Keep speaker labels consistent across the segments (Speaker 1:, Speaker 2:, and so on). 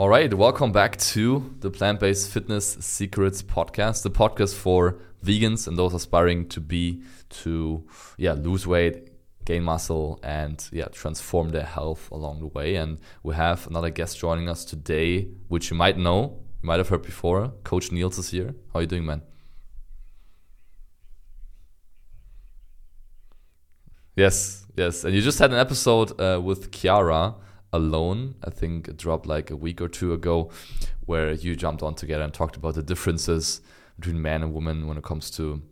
Speaker 1: All right, welcome back to the Plant Based Fitness Secrets podcast, the podcast for vegans and those aspiring to be to yeah lose weight, gain muscle, and yeah transform their health along the way. And we have another guest joining us today, which you might know, you might have heard before. Coach Nils is here. How are you doing, man? Yes, yes, and you just had an episode uh, with Chiara alone. I think it dropped like a week or two ago, where you jumped on together and talked about the differences between man and woman when it comes to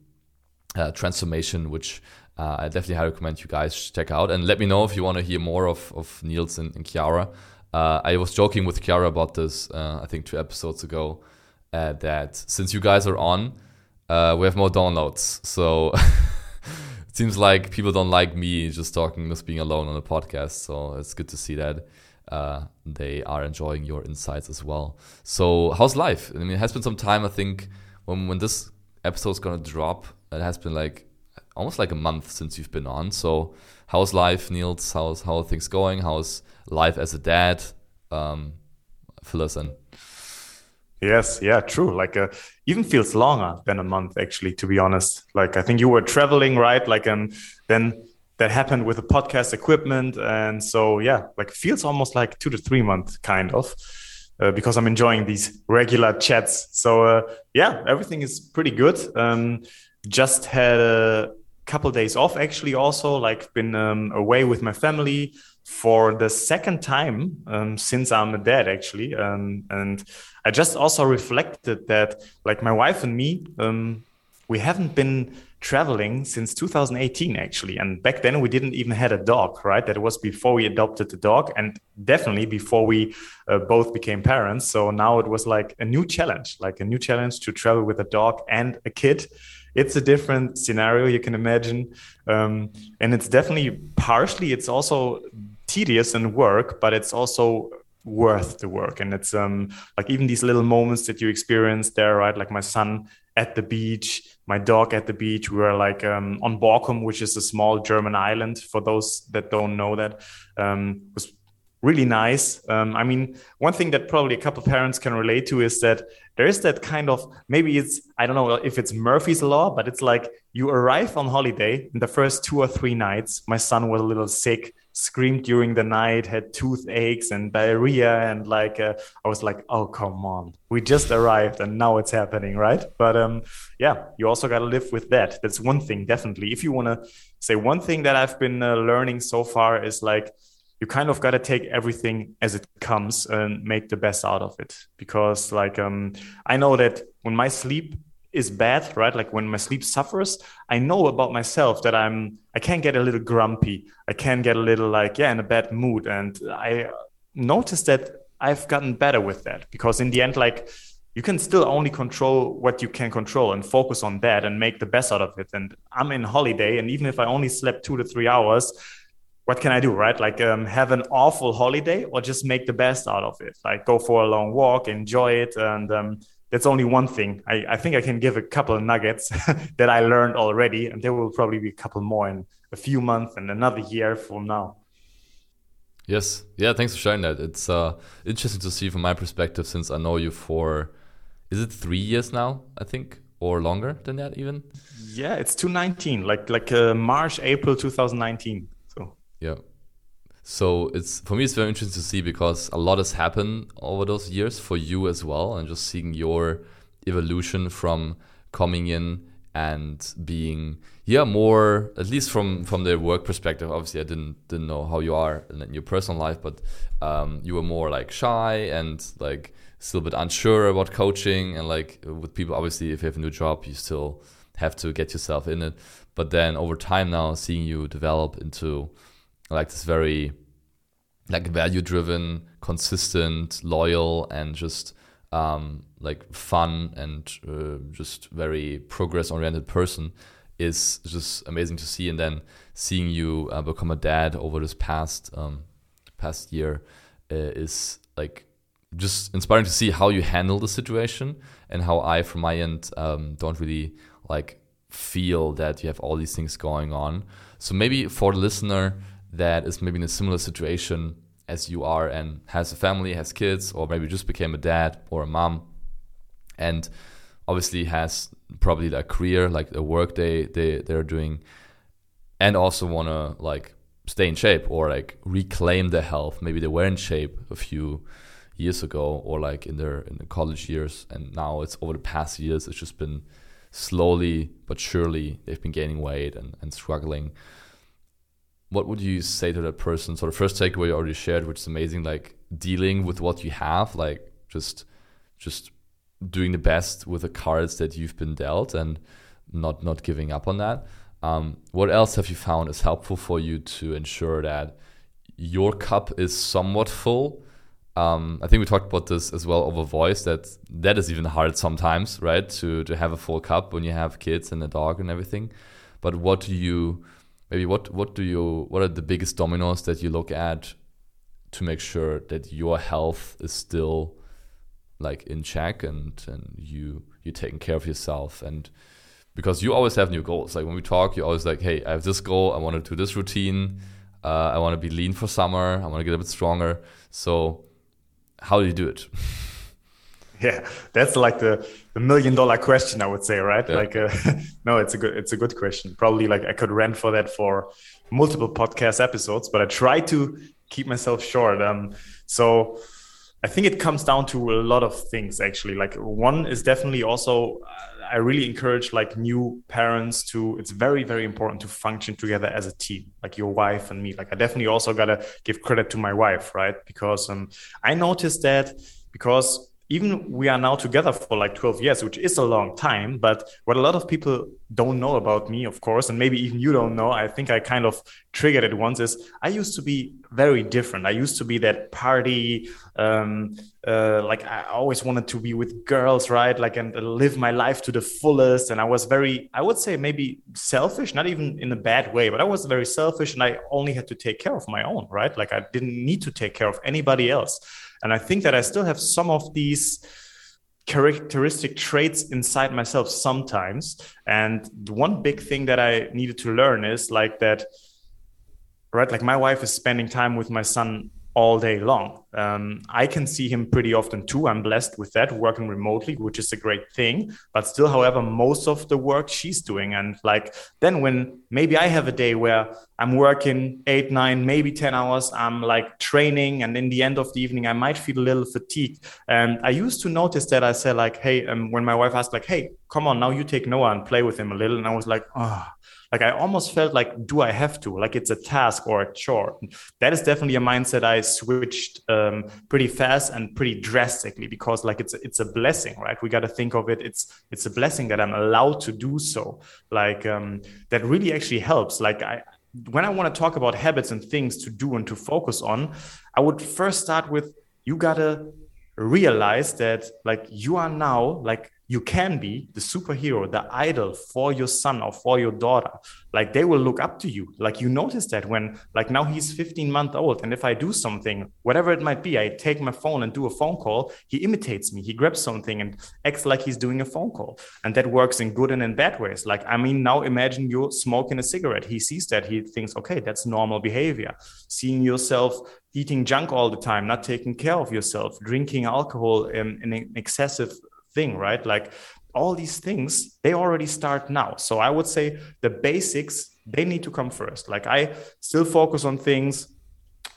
Speaker 1: uh, transformation, which uh, I definitely highly recommend you guys check out. And let me know if you want to hear more of, of Nils and, and Chiara. Uh, I was joking with Chiara about this, uh, I think two episodes ago, uh, that since you guys are on, uh, we have more downloads. So seems like people don't like me just talking, just being alone on a podcast. So it's good to see that uh, they are enjoying your insights as well. So how's life? I mean, it has been some time. I think when when this episode is gonna drop, it has been like almost like a month since you've been on. So how's life, Nils? How's how are things going? How's life as a dad? Um, fill us in.
Speaker 2: Yes, yeah, true. Like, uh, even feels longer than a month, actually. To be honest, like I think you were traveling, right? Like, and then that happened with the podcast equipment, and so yeah, like feels almost like two to three months, kind of, uh, because I'm enjoying these regular chats. So uh, yeah, everything is pretty good. Um, just had a couple days off, actually. Also, like been um, away with my family for the second time um, since I'm a dad, actually. Um, and I just also reflected that, like, my wife and me, um, we haven't been traveling since 2018, actually. And back then, we didn't even had a dog, right? That was before we adopted the dog, and definitely before we uh, both became parents. So now it was like a new challenge, like a new challenge to travel with a dog and a kid it's a different scenario you can imagine um, and it's definitely partially it's also tedious and work, but it's also worth the work. And it's um like even these little moments that you experience there, right? Like my son at the beach, my dog at the beach. We were like um, on Borkum, which is a small German island. For those that don't know that, um, was really nice. Um, I mean, one thing that probably a couple parents can relate to is that there is that kind of maybe it's I don't know if it's Murphy's law, but it's like you arrive on holiday in the first two or three nights. My son was a little sick screamed during the night, had toothaches and diarrhea, and like uh, I was like, oh come on, we just arrived and now it's happening, right? But um, yeah, you also got to live with that. That's one thing, definitely. If you want to say one thing that I've been uh, learning so far is like you kind of got to take everything as it comes and make the best out of it because like um, i know that when my sleep is bad, right? Like when my sleep suffers, I know about myself that I'm I can get a little grumpy. I can get a little like yeah in a bad mood, and I noticed that I've gotten better with that because in the end, like you can still only control what you can control and focus on that and make the best out of it. And I'm in holiday, and even if I only slept two to three hours, what can I do, right? Like um, have an awful holiday or just make the best out of it. Like go for a long walk, enjoy it, and um, that's only one thing. I, I think I can give a couple of nuggets that I learned already, and there will probably be a couple more in a few months and another year from now.
Speaker 1: Yes, yeah, thanks for sharing that. It's uh, interesting to see from my perspective since I know you for, is it three years now? I think, or longer than that even.
Speaker 2: Yeah, it's 2019, like like uh, March, April 2019.
Speaker 1: Yeah, so it's for me it's very interesting to see because a lot has happened over those years for you as well, and just seeing your evolution from coming in and being yeah more at least from from the work perspective obviously i didn't didn't know how you are in your personal life but um, you were more like shy and like still a bit unsure about coaching and like with people obviously if you have a new job you still have to get yourself in it. But then over time now seeing you develop into like this very like value driven consistent, loyal, and just um, like fun and uh, just very progress oriented person is just amazing to see. And then seeing you uh, become a dad over this past um, past year uh, is like just inspiring to see how you handle the situation and how I, from my end, um, don't really like feel that you have all these things going on. So maybe for the listener that is maybe in a similar situation as you are and has a family, has kids, or maybe just became a dad or a mom, and obviously has probably a career, like a work they they they're doing, and also want to like stay in shape or like reclaim their health. Maybe they were in shape a few years ago or like in their in the college years, and now it's over the past years. It's just been slowly but surely they've been gaining weight and, and struggling what would you say to that person? So the first takeaway you already shared, which is amazing, like dealing with what you have, like just just doing the best with the cards that you've been dealt and not not giving up on that. Um, what else have you found is helpful for you to ensure that your cup is somewhat full? Um, I think we talked about this as well over voice. That that is even hard sometimes, right? To to have a full cup when you have kids and a dog and everything. But what do you maybe what what do you what are the biggest dominoes that you look at to make sure that your health is still like in check and and you you're taking care of yourself? And because you always have new goals. Like when we talk you're always like hey i have this goal. I want to do this routine. Uh, i want to be lean for summer. I want to get a bit stronger. So how do you do it
Speaker 2: yeah that's like the the million dollar question i would say right? Yeah. like uh, no it's a good it's a good question. Probably like i could rant for that for multiple podcast episodes but i try to keep myself short. Um so i think it comes down to a lot of things actually. Like one is definitely also i really encourage like new parents to it's very very important to function together as a team like your wife and me. Like i definitely also gotta give credit to my wife right? Because um i noticed that because even we are now together for like 12 years which is a long time but what a lot of people don't know about me of course and maybe even you don't know i think i kind of triggered it once is i used to be very different. I used to be that party um, uh, like i always wanted to be with girls right? Like and live my life to the fullest and i was very i would say maybe selfish not even in a bad way but i was very selfish and i only had to take care of my own right? Like i didn't need to take care of anybody else and I think that I still have some of these characteristic traits inside myself sometimes. And one big thing that I needed to learn is like that, right? Like my wife is spending time with my son all day long. Um, I can see him pretty often too. I'm blessed with that, working remotely, which is a great thing. But still, however, most of the work she's doing. And like then when maybe I have a day where I'm working eight, nine, maybe 10 hours, I'm like training. And in the end of the evening, I might feel a little fatigued. And I used to notice that I said, like, hey, um, when my wife asked, like, hey, come on, now you take Noah and play with him a little. And I was like, oh, like I almost felt like, do I have to? Like it's a task or a chore. That is definitely a mindset I switched um, pretty fast and pretty drastically because like it's it's a blessing, right? We got to think of it. It's it's a blessing that I'm allowed to do so. Like um, that really actually helps. Like I when I want to talk about habits and things to do and to focus on, I would first start with you gotta realize that like you are now like you can be the superhero, the idol for your son or for your daughter. Like they will look up to you. Like you notice that when, like now he's 15 months old, and if I do something, whatever it might be, I take my phone and do a phone call, he imitates me. He grabs something and acts like he's doing a phone call. And that works in good and in bad ways. Like, I mean, now imagine you smoking a cigarette. He sees that, he thinks, okay, that's normal behavior. Seeing yourself eating junk all the time, not taking care of yourself, drinking alcohol in, in excessive thing, right? Like all these things, they already start now. So I would say the basics, they need to come first. Like I still focus on things.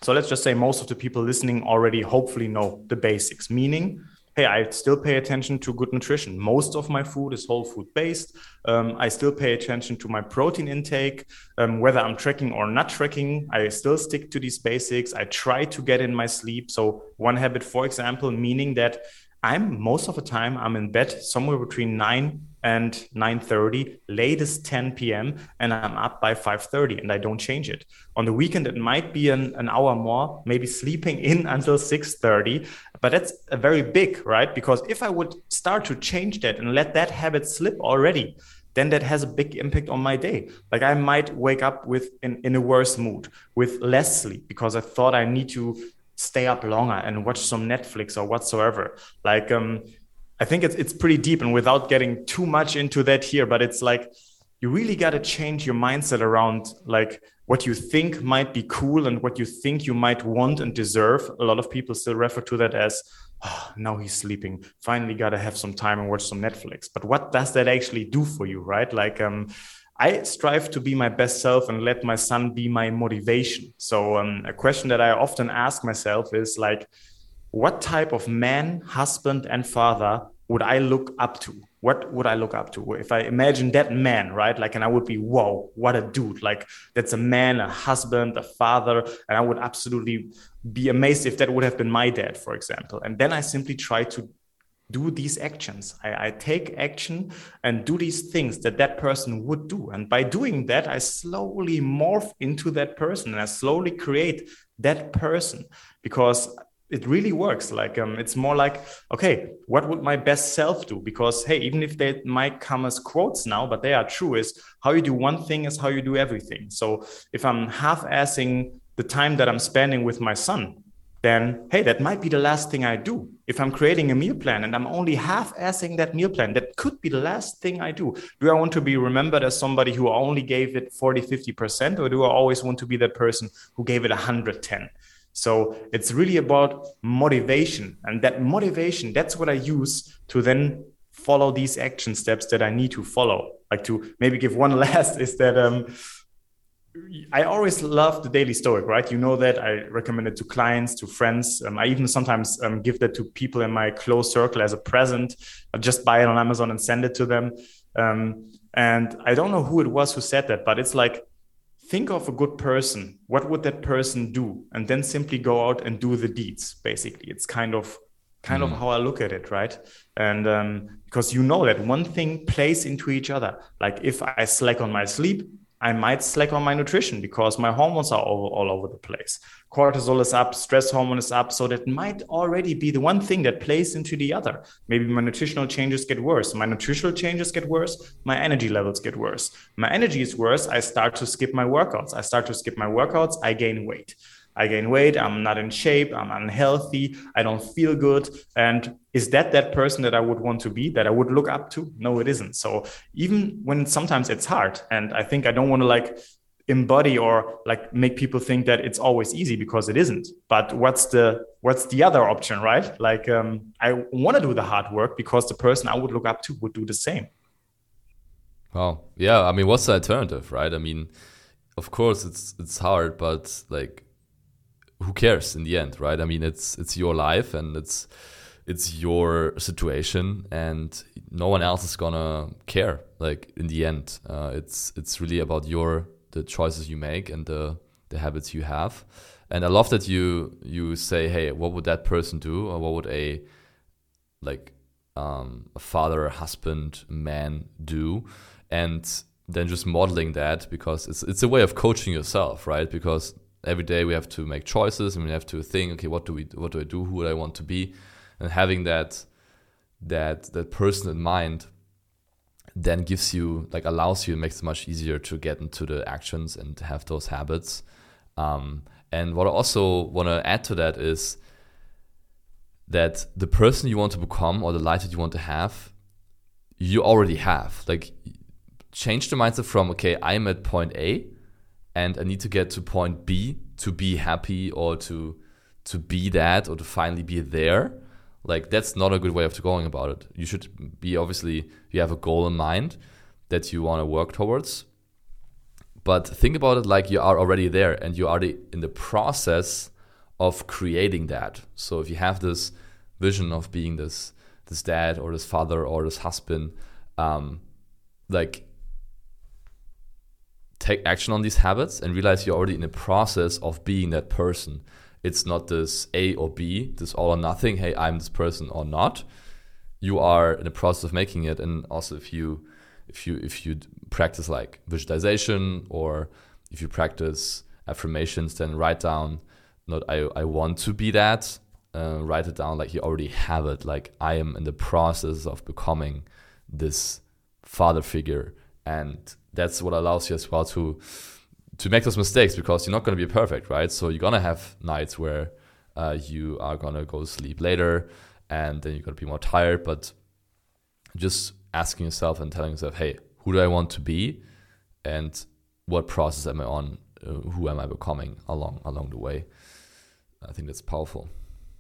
Speaker 2: So let's just say most of the people listening already hopefully know the basics, meaning hey, I still pay attention to good nutrition. Most of my food is whole food based. Um, I still pay attention to my protein intake. Um, whether I'm tracking or not tracking, I still stick to these basics. I try to get in my sleep. So, one habit, for example, meaning that I'm most of the time I'm in bed somewhere between 9 and 9:30, latest 10 p.m. and I'm up by 5:30 and I don't change it. On the weekend it might be an, an hour more, maybe sleeping in until 6:30, but that's a very big, right? Because if I would start to change that and let that habit slip already, then that has a big impact on my day. Like I might wake up with in, in a worse mood, with less sleep because I thought I need to stay up longer and watch some Netflix or whatsoever. Like um I think it's it's pretty deep and without getting too much into that here, but it's like you really got to change your mindset around like what you think might be cool and what you think you might want and deserve. A lot of people still refer to that as oh, now he's sleeping. Finally, got to have some time and watch some Netflix. But what does that actually do for you, right? Like, um, I strive to be my best self and let my son be my motivation. So, um, a question that I often ask myself is like, what type of man, husband, and father would I look up to? What would I look up to? If I imagine that man, right? Like, and I would be, whoa, what a dude. Like, that's a man, a husband, a father. And I would absolutely be amazed if that would have been my dad, for example. And then I simply try to do these actions. I, I, take action and do these things that that person would do. And by doing that, I slowly morph into that person and I slowly create that person because it really works like um, it's more like okay what would my best self do because hey even if they might come as quotes now but they are true is how you do one thing is how you do everything so if i'm half-assing the time that i'm spending with my son then hey that might be the last thing i do if i'm creating a meal plan and i'm only half-assing that meal plan that could be the last thing i do do i want to be remembered as somebody who only gave it 40 50% or do i always want to be that person who gave it 110 so it's really about motivation. And that motivation, that's what I use to then follow these action steps that I need to follow. Like to maybe give one last is that um, I always love the daily stoic, right? You know that I recommend it to clients, to friends. Um, I even sometimes um, give that to people in my close circle as a present. I just buy it on Amazon and send it to them. Um, and I don't know who it was who said that, but it's like think of a good person. What would that person do? And then simply go out and do the deeds. Basically, it's kind of kind mm. of how I look at it, right? And um, because you know that one thing plays into each other. Like if I slack on my sleep, I might slack on my nutrition because my hormones are all, all over the place. Cortisol is up, stress hormone is up. So that might already be the one thing that plays into the other. Maybe my nutritional changes get worse. My nutritional changes get worse. My energy levels get worse. My energy is worse. I start to skip my workouts. I start to skip my workouts. I gain weight. I gain weight, I'm not in shape, I'm unhealthy, I don't feel good. And is that that person that I would want to be, that I would look up to? No, it isn't. So even when sometimes it's hard, and I think I don't want to like embody or like make people think that it's always easy because it isn't but what's the what's the other option right like um, i want to do the hard work because the person i would look up to would do the same
Speaker 1: well yeah i mean what's the alternative right i mean of course it's it's hard but like who cares in the end, right? I mean, it's it's your life and it's it's your situation, and no one else is gonna care. Like in the end, uh, it's it's really about your the choices you make and the the habits you have. And I love that you you say, hey, what would that person do, or what would a like um, a father, a husband, man do, and then just modeling that because it's it's a way of coaching yourself, right? Because every day we have to make choices and we have to think okay what do we what do i do? Who would i want to be? And having that that that person in mind then gives you like allows you and makes it much easier to get into the actions and have those habits. Um, and what i also want to add to that is that the person you want to become or the life that you want to have you already have. Like change the mindset from okay i'm at point a and I need to get to point B to be happy or to to be that or to finally be there. Like that's not a good way of going about it. You should be obviously you have a goal in mind that you want to work towards. But think about it like you are already there and you are already in the process of creating that. So if you have this vision of being this this dad or this father or this husband, um, like take action on these habits and realize you're already in the process of being that person. it's not this A or B, this all or nothing. Hey, I'm this person or not. You are in the process of making it, and also if you if you if you practice like visualization or if you practice affirmations, then write down not I I want to be that. Uh, write it down like you already have it. Like I am in the process of becoming this father figure, and that's what allows you as well to to make those mistakes because you're not going to be perfect, right? So you're gonna have nights where uh, you are gonna go to sleep later, and then you're gonna be more tired. But just asking yourself and telling yourself, hey, who do I want to be, and what process am I on? Uh, who am I becoming along along the way? I think that's powerful.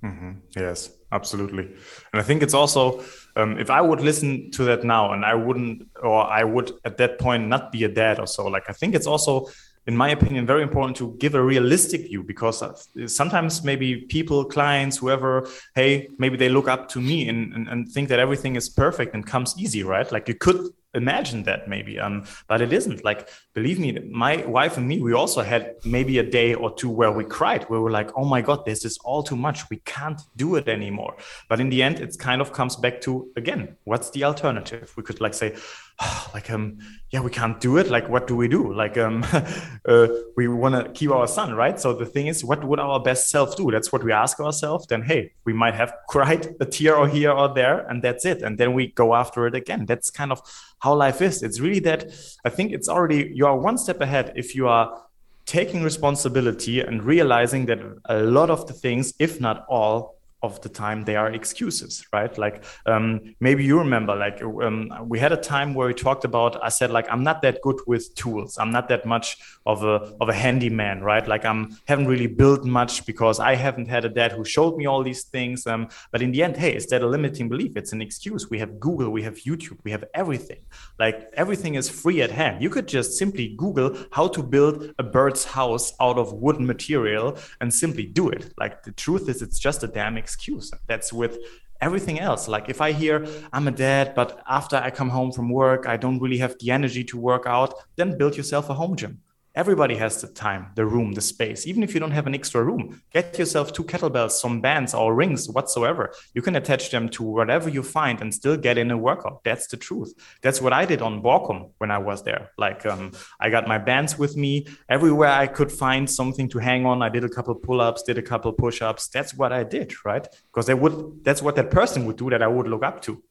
Speaker 2: Mm-hmm. Yes, absolutely. And I think it's also, um, if I would listen to that now and I wouldn't, or I would at that point not be a dad or so, like, I think it's also in my opinion, very important to give a realistic view because sometimes maybe people, clients, whoever, hey, maybe they look up to me and, and, and think that everything is perfect and comes easy, right? Like you could imagine that maybe um but it isn't. Like believe me my wife and me we also had maybe a day or two where we cried. Where we're like oh my god this is all too much. We can't do it anymore. But in the end it kind of comes back to again what's the alternative? We could like say like um yeah we can't do it. Like what do we do? Like um uh, we want to keep our son right? So the thing is what would our best self do? That's what we ask ourselves. Then hey we might have cried a tear or here or there and that's it. And then we go after it again. That's kind of how life is. It's really that i think it's already you are one step ahead if you are taking responsibility and realizing that a lot of the things if not all of the time they are excuses right? Like um, maybe you remember like um, we had a time where we talked about i said like i'm not that good with tools. I'm not that much of a of a handyman right? Like i'm haven't really built much because i haven't had a dad who showed me all these things um, but in the end hey is that a limiting belief? It's an excuse. We have google we have youtube we have everything. Like everything is free at hand. You could just simply google how to build a bird's house out of wooden material and simply do it. Like the truth is it's just a damn excuse excuse. That's with everything else. Like if I hear I'm a dad, but after I come home from work, I don't really have the energy to work out, then build yourself a home gym. Everybody has the time, the room, the space. Even if you don't have an extra room, get yourself two kettlebells, some bands or rings whatsoever. You can attach them to whatever you find and still get in a workout. That's the truth. That's what I did on Borkum when I was there. Like um, I got my bands with me everywhere I could find something to hang on. I did a couple pull-ups, did a couple push-ups. That's what I did, right? Because would. That's what that person would do that I would look up to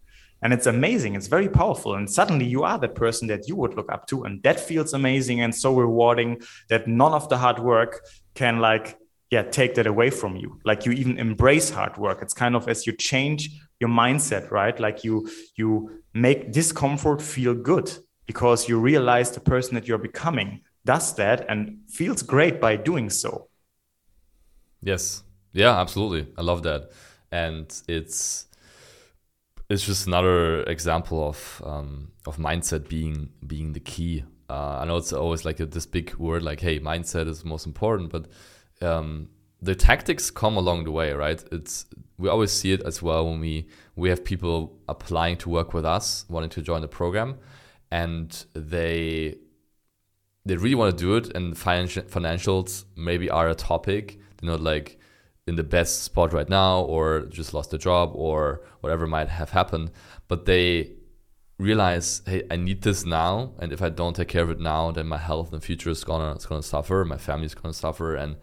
Speaker 2: and it's amazing it's very powerful. And suddenly you are that person that you would look up to. And that feels amazing and so rewarding that none of the hard work can like yeah take that away from you. Like you even embrace hard work. It's kind of as you change your mindset right? Like you you make discomfort feel good because you realize the person that you're becoming does that and feels great by doing so.
Speaker 1: Yes. Yeah absolutely. I love that. And it's it's just another example of um, of mindset being being the key. Uh, I know it's always like a, this big word, like hey, mindset is most important, but um, the tactics come along the way, right? It's we always see it as well when we we have people applying to work with us, wanting to join the program, and they they really want to do it, and financials maybe are a topic. They're not like in the best spot right now or just lost a job or whatever might have happened but they realize hey i need this now and if i don't take care of it now then my health in the future is gonna it's gonna suffer my family is gonna suffer and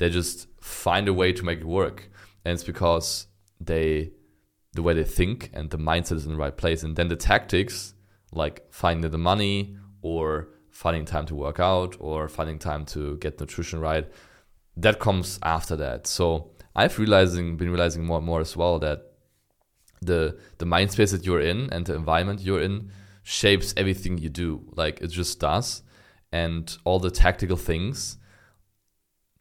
Speaker 1: they just find a way to make it work. And it's because they the way they think and the mindset is in the right place and then the tactics like finding the money or finding time to work out or finding time to get nutrition right that comes after that. So I've realizing been realizing more and more as well that the the mind space that you're in and the environment you're in shapes everything you do. Like it just does. And all the tactical things,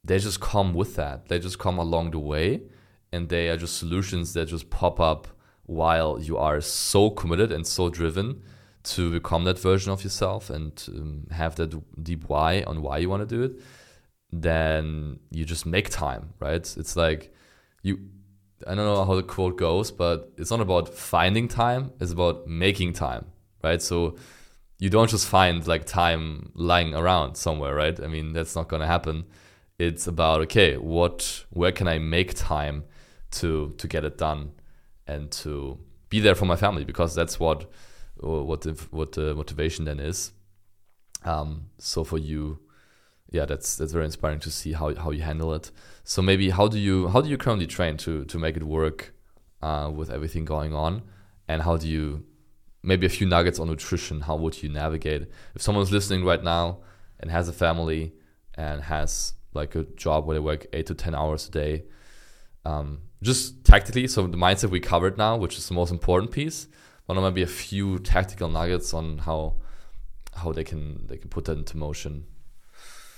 Speaker 1: they just come with that. They just come along the way and they are just solutions that just pop up while you are so committed and so driven to become that version of yourself and um, have that deep why on why you want to do it then you just make time, right? It's like you I don't know how the quote goes, but it's not about finding time, it's about making time, right? So you don't just find like time lying around somewhere, right? I mean, that's not going to happen. it's about okay, what where can I make time to to get it done and to be there for my family because that's what what the, what the motivation then is. Um, so for you, yeah, that's that's very inspiring to see how how you handle it. So maybe how do you how do you currently train to to make it work uh, with everything going on, and how do you maybe a few nuggets on nutrition? How would you navigate if someone's listening right now and has a family and has like a job where they work eight to ten hours a day? Um, just tactically, so the mindset we covered now, which is the most important piece, but maybe a few tactical nuggets on how how they can they can put that into motion.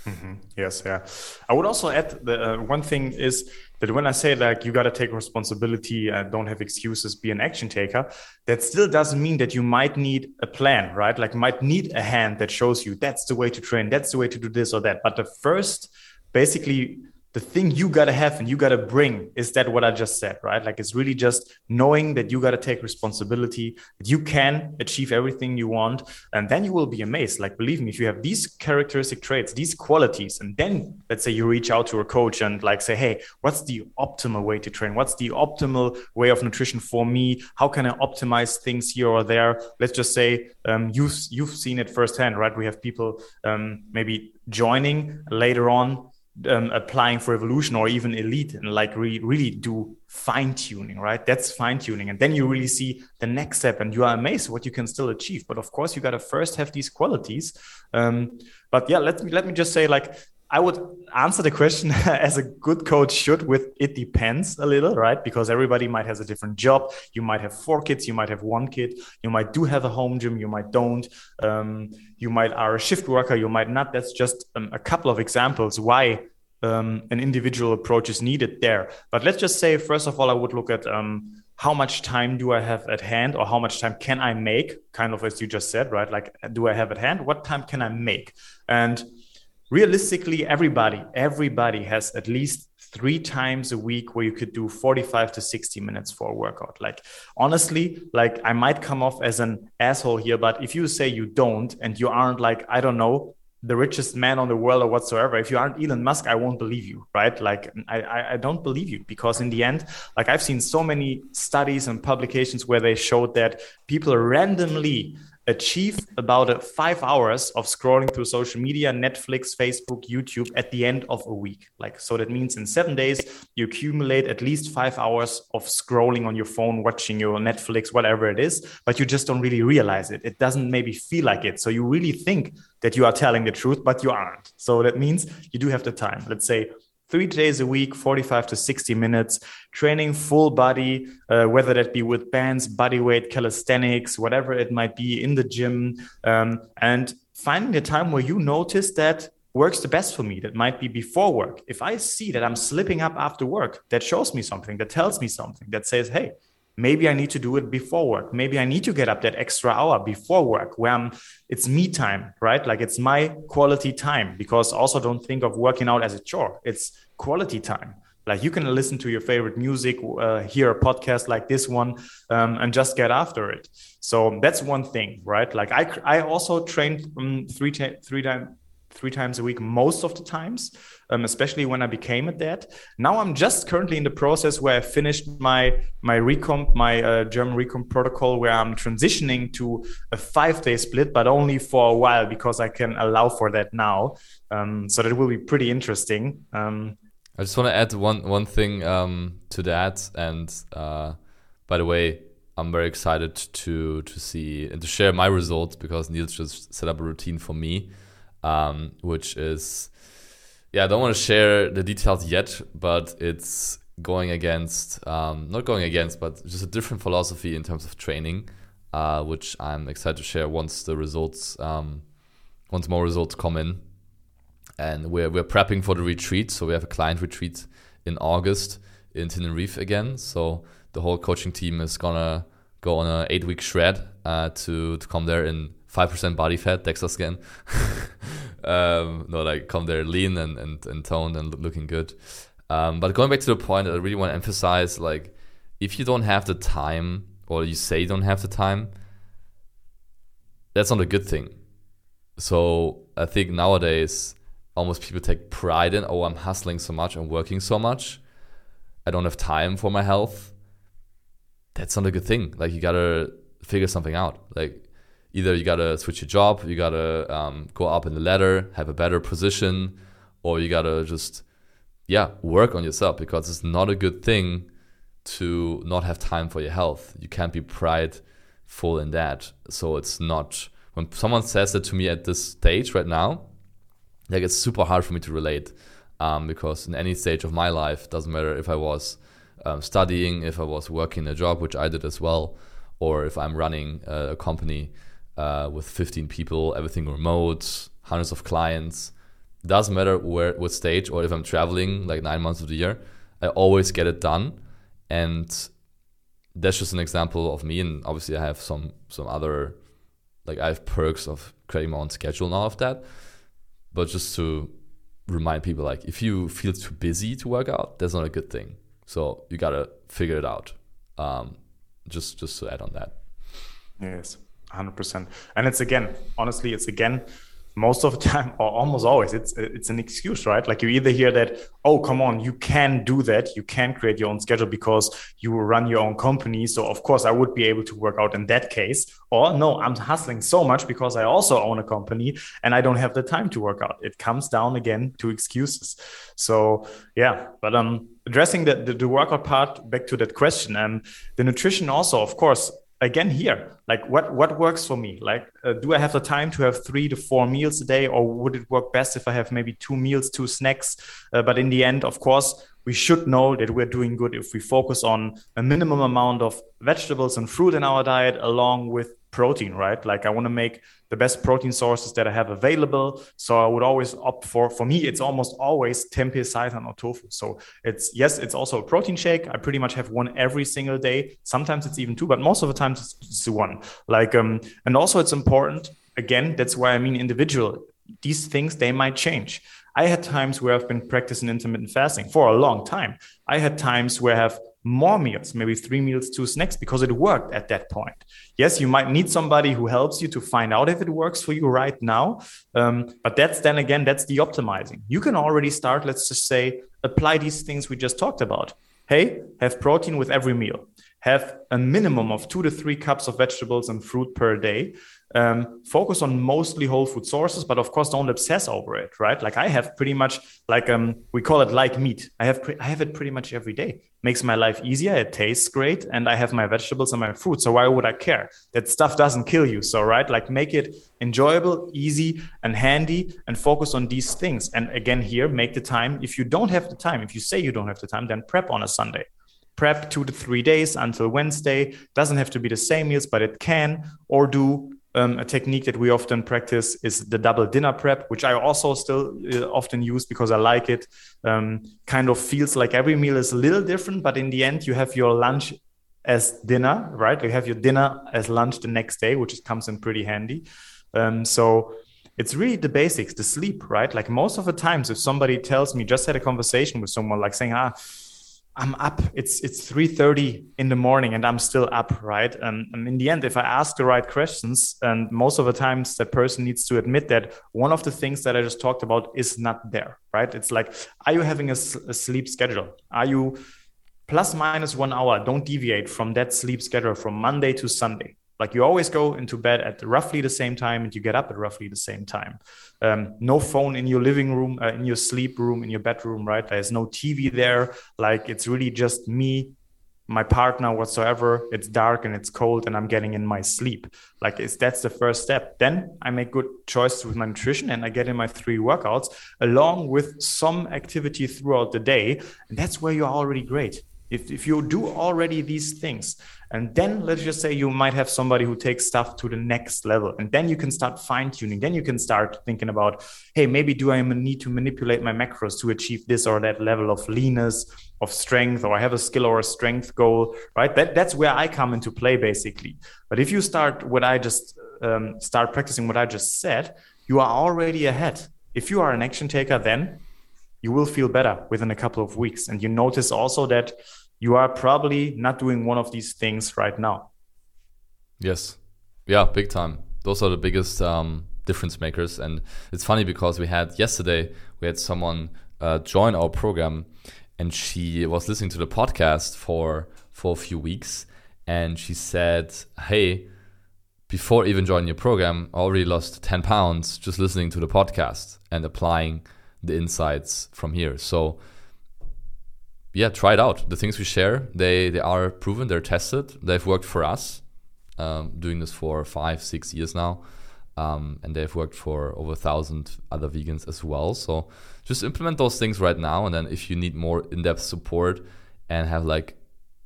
Speaker 2: Mm-hmm. Yes, yeah. I would also add the uh, one thing is that when I say like you got to take responsibility and don't have excuses, be an action taker, that still doesn't mean that you might need a plan, right? Like might need a hand that shows you that's the way to train, that's the way to do this or that. But the first, basically, the thing you got to have and you got to bring is that what I just said, right? Like it's really just knowing that you got to take responsibility, that you can achieve everything you want. And then you will be amazed. Like, believe me, if you have these characteristic traits, these qualities, and then let's say you reach out to a coach and like say, hey, what's the optimal way to train? What's the optimal way of nutrition for me? How can I optimize things here or there? Let's just say um, you've, you've seen it firsthand, right? We have people um, maybe joining later on um, applying for evolution or even elite and like re- really do fine tuning right? That's fine tuning and then you really see the next step and you are amazed what you can still achieve. But of course you got to first have these qualities. Um, but yeah let me let me just say like I would answer the question as a good coach should with it depends a little, right? Because everybody might has a different job. You might have four kids, you might have one kid, you might do have a home gym, you might don't. Um, you might are a shift worker, you might not. That's just um, a couple of examples why um, an individual approach is needed there. But let's just say, first of all, I would look at um, how much time do I have at hand or how much time can I make? Kind of as you just said, right? Like, do I have at hand? What time can I make? And realistically everybody everybody has at least three times a week where you could do 45 to 60 minutes for a workout. Like honestly like i might come off as an asshole here but if you say you don't and you aren't like i don't know the richest man on the world or whatsoever if you aren't elon musk i won't believe you right? Like i i don't believe you because in the end like i've seen so many studies and publications where they showed that people randomly achieve about uh, five hours of scrolling through social media, Netflix, Facebook, YouTube at the end of a week. Like, so that means in seven days, you accumulate at least five hours of scrolling on your phone, watching your Netflix, whatever it is, but you just don't really realize it. It doesn't maybe feel like it. So you really think that you are telling the truth, but you aren't. So that means you do have the time. Let's say three days a week, 45 to 60 minutes, training full body, uh, whether that be with bands, body weight, calisthenics, whatever it might be in the gym, um, and finding the time where you notice that works the best for me. That might be before work. If I see that I'm slipping up after work, that shows me something, that tells me something, that says, hey, maybe i need to do it before work. Maybe i need to get up that extra hour before work where I'm, it's me time right? Like it's my quality time because also don't think of working out as a chore. It's quality time. Like you can listen to your favorite music uh, hear a podcast like this one um, and just get after it. So that's one thing right? Like i i also trained um, three three times three times a week most of the times, um, especially when I became a dad. Now I'm just currently in the process where I finished my my recomp, my uh, German recomp protocol, where I'm transitioning to a five day split, but only for a while because I can allow for that now. Um, so that will be pretty interesting. Um,
Speaker 1: I just want to add one one thing um, to that, and uh, by the way. I'm very excited to to see and to share my results because Nils just set up a routine for me um, which is yeah, I don't want to share the details yet, but it's going against, um, not going against, but just a different philosophy in terms of training, uh, which I'm excited to share once the results, um, once more results come in. And we're, we're prepping for the retreat. So we have a client retreat in August in Tenerife again. So the whole coaching team is going to go on an eight week shred uh, to, to come there and 5% body fat, Texas skin. um, no, like come there lean and, and, and toned and looking good. Um, but going back to the point, I really want to emphasize like, if you don't have the time or you say you don't have the time, that's not a good thing. So I think nowadays, almost people take pride in, oh, I'm hustling so much, I'm working so much, I don't have time for my health. That's not a good thing. Like, you gotta figure something out. Like, either you gotta switch your job, you gotta um, go up in the ladder, have a better position, or you gotta just yeah work on yourself because it's not a good thing to not have time for your health. You can't be prideful in that. So it's not when someone says that to me at this stage right now, like it's super hard for me to relate um, because in any stage of my life, doesn't matter if I was um, studying, if I was working a job, which I did as well, or if I'm running a company uh, with 15 people, everything remote, hundreds of clients. Doesn't matter where, what stage, or if I'm traveling like nine months of the year, I always get it done. And that's just an example of me. And obviously i have some some other like i have perks of creating my own schedule and all of that. But just to remind people like if you feel too busy to work out that's not a good thing. So you gotta figure it out. Um, just just to add on that.
Speaker 2: Yes 100% and it's again honestly it's again most of the time or almost always it's it's an excuse right? Like you either hear that oh come on you can do that. You can create your own schedule because you run your own company. So of course i would be able to work out in that case. Or no i'm hustling so much because i also own a company and i don't have the time to work out. It comes down again to excuses. So yeah but um addressing the, the, the workout part back to that question and um, the nutrition also of course again here like what what works for me? Like uh, do i have the time to have three to four meals a day or would it work best if i have maybe two meals two snacks? Uh, but in the end of course we should know that we're doing good if we focus on a minimum amount of vegetables and fruit in our diet along with protein, right? Like I want to make the best protein sources that I have available. So I would always opt for, for me, it's almost always tempeh, seitan, or tofu. So it's, yes, it's also a protein shake. I pretty much have one every single day. Sometimes it's even two, but most of the times it's, it's one. Like, um, and also it's important, again, that's why I mean individual. These things, they might change. I had times where I've been practicing intermittent fasting for a long time. I had times where I have more meals, maybe three meals, two snacks, because it worked at that point. Yes, you might need somebody who helps you to find out if it works for you right now. Um, but that's then again, that's the optimizing. You can already start, let's just say, apply these things we just talked about. Hey, have protein with every meal. Have a minimum of two to three cups of vegetables and fruit per day um, focus on mostly whole food sources, but of course don't obsess over it, right? Like I have pretty much like um, we call it like meat. I have pre- I have it pretty much every day. Makes my life easier. It tastes great, and I have my vegetables and my fruit. So why would I care? That stuff doesn't kill you. So right, like make it enjoyable, easy, and handy, and focus on these things. And again, here make the time. If you don't have the time, if you say you don't have the time, then prep on a Sunday prep two to three days until Wednesday. Doesn't have to be the same meals, but it can, or do um, a technique that we often practice is the double dinner prep, which I also still uh, often use because I like it. Um, kind of feels like every meal is a little different, but in the end, you have your lunch as dinner, right? You have your dinner as lunch the next day, which comes in pretty handy. Um, so it's really the basics, the sleep, right? Like most of the times, if somebody tells me, just had a conversation with someone, like saying, ah, I'm up. It's it's three thirty in the morning, and I'm still up, right? And, and in the end, if I ask the right questions, and most of the times that person needs to admit that one of the things that I just talked about is not there, right? It's like, are you having a, a sleep schedule? Are you plus minus one hour? Don't deviate from that sleep schedule from Monday to Sunday. Like you always go into bed at roughly the same time and you get up at roughly the same time. Um, no phone in your living room, uh, in your sleep room, in your bedroom, right? There's no TV there. Like it's really just me, my partner, whatsoever. It's dark and it's cold and I'm getting in my sleep. Like it's, that's the first step. Then I make good choices with my nutrition and I get in my three workouts along with some activity throughout the day. And that's where you're already great. If, if you do already these things, and then let's just say you might have somebody who takes stuff to the next level, and then you can start fine tuning. Then you can start thinking about, hey, maybe do I need to manipulate my macros to achieve this or that level of leanness, of strength, or I have a skill or a strength goal, right? That, that's where I come into play basically. But if you start what I just um, start practicing what I just said, you are already ahead. If you are an action taker, then you will feel better within a couple of weeks. And you notice also that you are probably not doing one of these things right now.
Speaker 1: Yes. Yeah, big time. Those are the biggest um, difference makers. And it's funny because we had yesterday we had someone uh, join our program, and she was listening to the podcast for for a few weeks, and she said, "Hey." Before even joining your program, I already lost 10 pounds just listening to the podcast and applying the insights from here. So yeah, try it out. The things we share, they they are proven, they're tested, they've worked for us. Um, doing this for five, six years now, um, and they've worked for over a thousand other vegans as well. So just implement those things right now, and then if you need more in-depth support and have like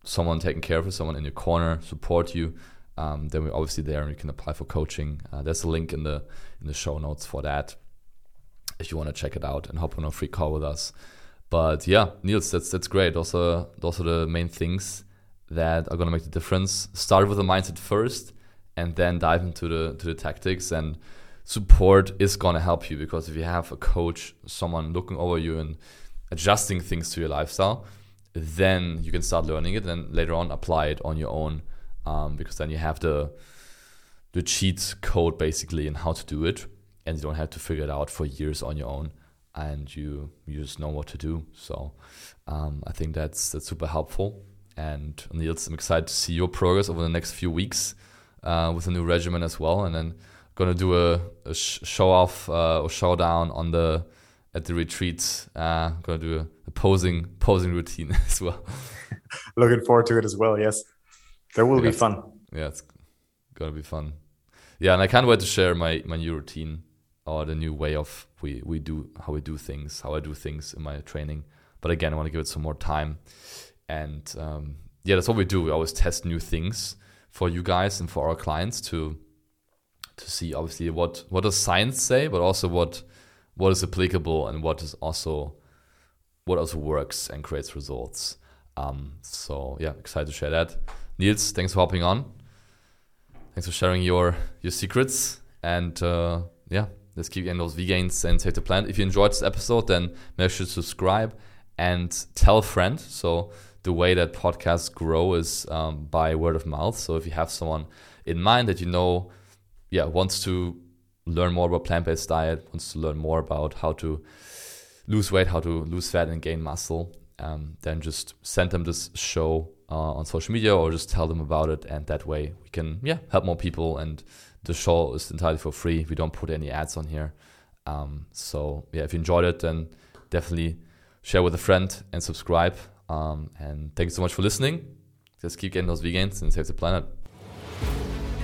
Speaker 1: someone taking care of you, someone in your corner support you, um, then we're obviously there, and you can apply for coaching. Uh, there's a link in the in the show notes for that if you want to check it out and hop on a free call with us. But yeah, Nils, that's that's great. Those are those are the main things that are gonna make the difference. Start with the mindset first, and then dive into the to the tactics. And support is gonna help you because if you have a coach, someone looking over you and adjusting things to your lifestyle, then you can start learning it, and later on apply it on your own. Um, because then you have the the cheat code basically and how to do it, and you don't have to figure it out for years on your own and you you just know what to do. So um, I think that's that's super helpful. And Nils, I'm excited to see your progress over the next few weeks uh, with a new regimen as well, and then gonna do a, a sh- show off uh, or showdown on the at the retreat. Uh, gonna do a, a posing posing routine as well.
Speaker 2: Looking forward to it as well. Yes, that will yeah, be fun.
Speaker 1: Yeah, it's gonna be fun. Yeah, and I can't wait to share my my new routine or the new way of we we do how we do things, how I do things in my training. But again, I want to give it some more time, and um, yeah, that's what we do. We always test new things for you guys and for our clients to to see obviously what what does science say, but also what what is applicable and what is also what also works and creates results. Um, so yeah, excited to share that. Nils, thanks for hopping on. Thanks for sharing your your secrets and uh, yeah, let's keep getting those V gains and save the planet. If you enjoyed this episode, then make sure to subscribe and tell a friend. So the way that podcasts grow is um, by word of mouth. So if you have someone in mind that you know, yeah, wants to learn more about plant-based diet, wants to learn more about how to lose weight, how to lose fat and gain muscle, um, then just send them this show uh, on social media or just tell them about it, and that way we can yeah help more people and the show is entirely for free. We don't put any ads on here. Um, so yeah, if you enjoyed it, then definitely share with a friend and subscribe. Um, and thanks so much for listening. Just keep getting those vegans and save the planet.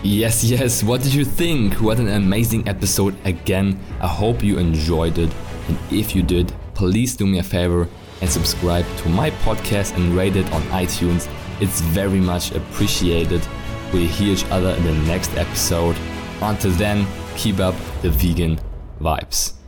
Speaker 3: Yes, yes. What did you think? What an amazing episode again. I hope you enjoyed it. And if you did, please do me a favor and subscribe to my podcast and rate it on iTunes. It's very much appreciated. We'll hear each other in the next episode. Until then, keep up the vegan vibes.